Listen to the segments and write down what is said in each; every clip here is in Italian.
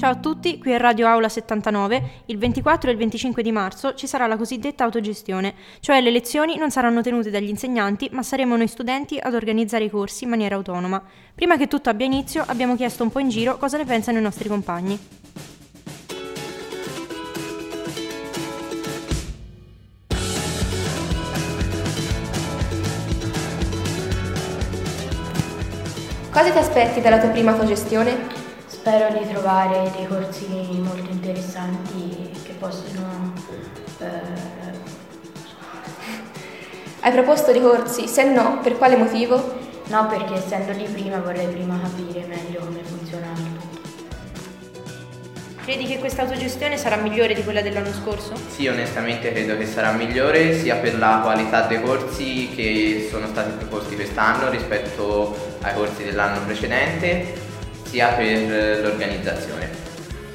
Ciao a tutti, qui è Radio Aula 79. Il 24 e il 25 di marzo ci sarà la cosiddetta autogestione, cioè le lezioni non saranno tenute dagli insegnanti, ma saremo noi studenti ad organizzare i corsi in maniera autonoma. Prima che tutto abbia inizio, abbiamo chiesto un po' in giro cosa ne pensano i nostri compagni. Cosa ti aspetti dalla tua prima autogestione? Spero di trovare dei corsi molto interessanti che possono... Eh... Hai proposto dei corsi? Se no, per quale motivo? No, perché essendo lì prima vorrei prima capire meglio come funziona tutto. Credi che questa autogestione sarà migliore di quella dell'anno scorso? Sì, onestamente credo che sarà migliore sia per la qualità dei corsi che sono stati proposti quest'anno rispetto ai corsi dell'anno precedente sia per l'organizzazione.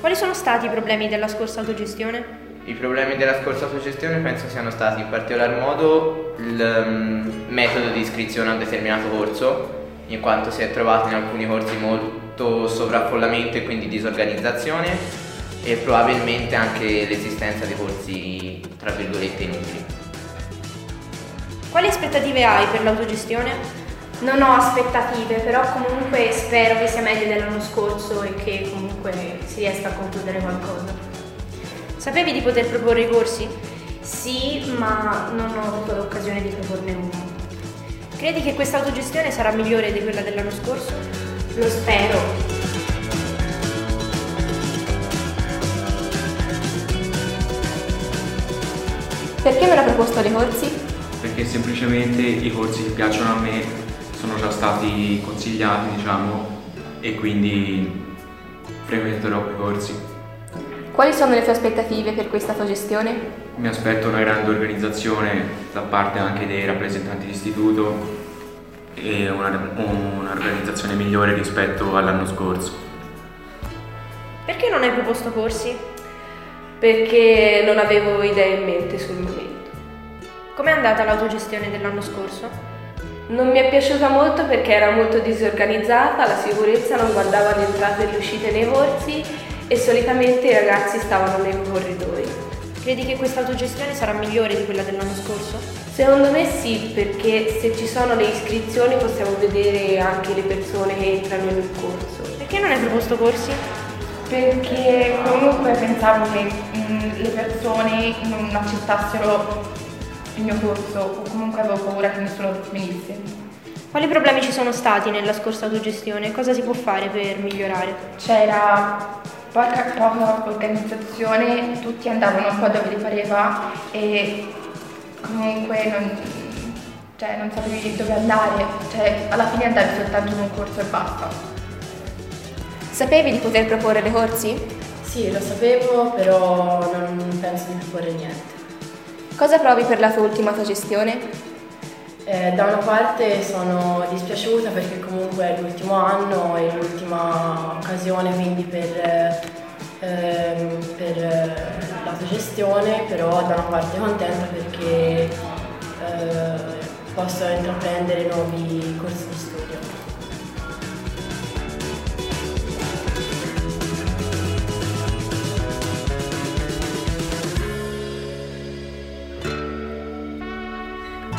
Quali sono stati i problemi della scorsa autogestione? I problemi della scorsa autogestione penso siano stati in particolar modo il um, metodo di iscrizione a un determinato corso, in quanto si è trovato in alcuni corsi molto sovraffollamento e quindi disorganizzazione e probabilmente anche l'esistenza di corsi tra virgolette inutili. Quali aspettative hai per l'autogestione? Non ho aspettative, però comunque spero che sia meglio dell'anno scorso e che comunque si riesca a concludere qualcosa. Sapevi di poter proporre i corsi? Sì, ma non ho avuto l'occasione di proporne uno. Credi che questa autogestione sarà migliore di quella dell'anno scorso? Lo spero. Perché non ha proposto dei corsi? Perché semplicemente i corsi che piacciono a me sono già stati consigliati, diciamo, e quindi frequenterò quei corsi. Quali sono le tue aspettative per questa tua gestione? Mi aspetto una grande organizzazione da parte anche dei rappresentanti d'istituto e una, un'organizzazione migliore rispetto all'anno scorso. Perché non hai proposto corsi? Perché non avevo idee in mente sul momento. Com'è andata l'autogestione dell'anno scorso? Non mi è piaciuta molto perché era molto disorganizzata, la sicurezza non guardava le entrate e le uscite nei corsi e solitamente i ragazzi stavano nei corridoi. Credi che questa autogestione sarà migliore di quella dell'anno scorso? Secondo me sì, perché se ci sono le iscrizioni possiamo vedere anche le persone che entrano nel corso. Perché non hai proposto corsi? Perché comunque pensavo che mh, mm, le persone non accettassero il mio corso o comunque avevo paura che nessuno venisse. Quali problemi ci sono stati nella scorsa autogestione? Cosa si può fare per migliorare? C'era poca, poca organizzazione, tutti andavano un po' dove li pareva e comunque non, cioè, non sapevi dove andare, cioè, alla fine andavi soltanto in un corso e basta. Sapevi di poter proporre dei corsi? Sì, lo sapevo, però non penso di proporre niente. Cosa provi per la tua ultima tua gestione? Eh, da una parte sono dispiaciuta perché comunque è l'ultimo anno e l'ultima occasione quindi per, ehm, per l'autogestione, però da una parte contenta perché eh, posso intraprendere nuovi corsi di studio.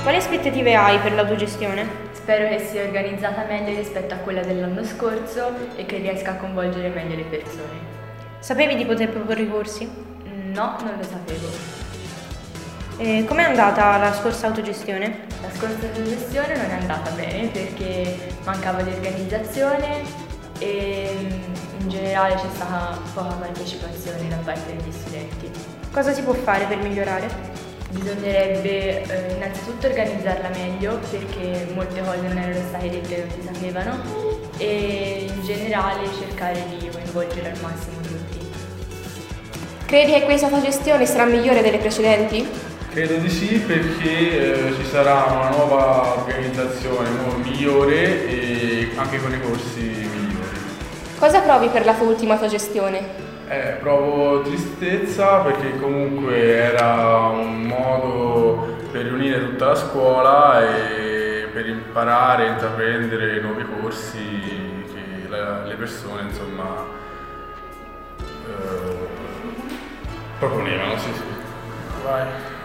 Quali aspettative hai per l'autogestione? Spero che sia organizzata meglio rispetto a quella dell'anno scorso e che riesca a coinvolgere meglio le persone. Sapevi di poter proporre i corsi? No, non lo sapevo. E com'è andata la scorsa autogestione? La scorsa autogestione non è andata bene perché mancava di organizzazione e mm, in generale c'è stata poca partecipazione da parte degli studenti. Cosa si può fare per migliorare? Bisognerebbe eh, innanzitutto organizzarla meglio perché molte cose non erano state dette e non si sapevano e in generale cercare di coinvolgere al massimo tutti. Credi che questa tua gestione sarà migliore delle precedenti? Credo di sì perché eh, ci sarà una nuova organizzazione migliore e anche con i corsi migliori. Cosa provi per la tua ultima tua gestione? Eh, provo tristezza perché comunque era un modo per riunire tutta la scuola e per imparare a intraprendere nuovi corsi che la, le persone insomma eh, proponevano, sì sì. Vai.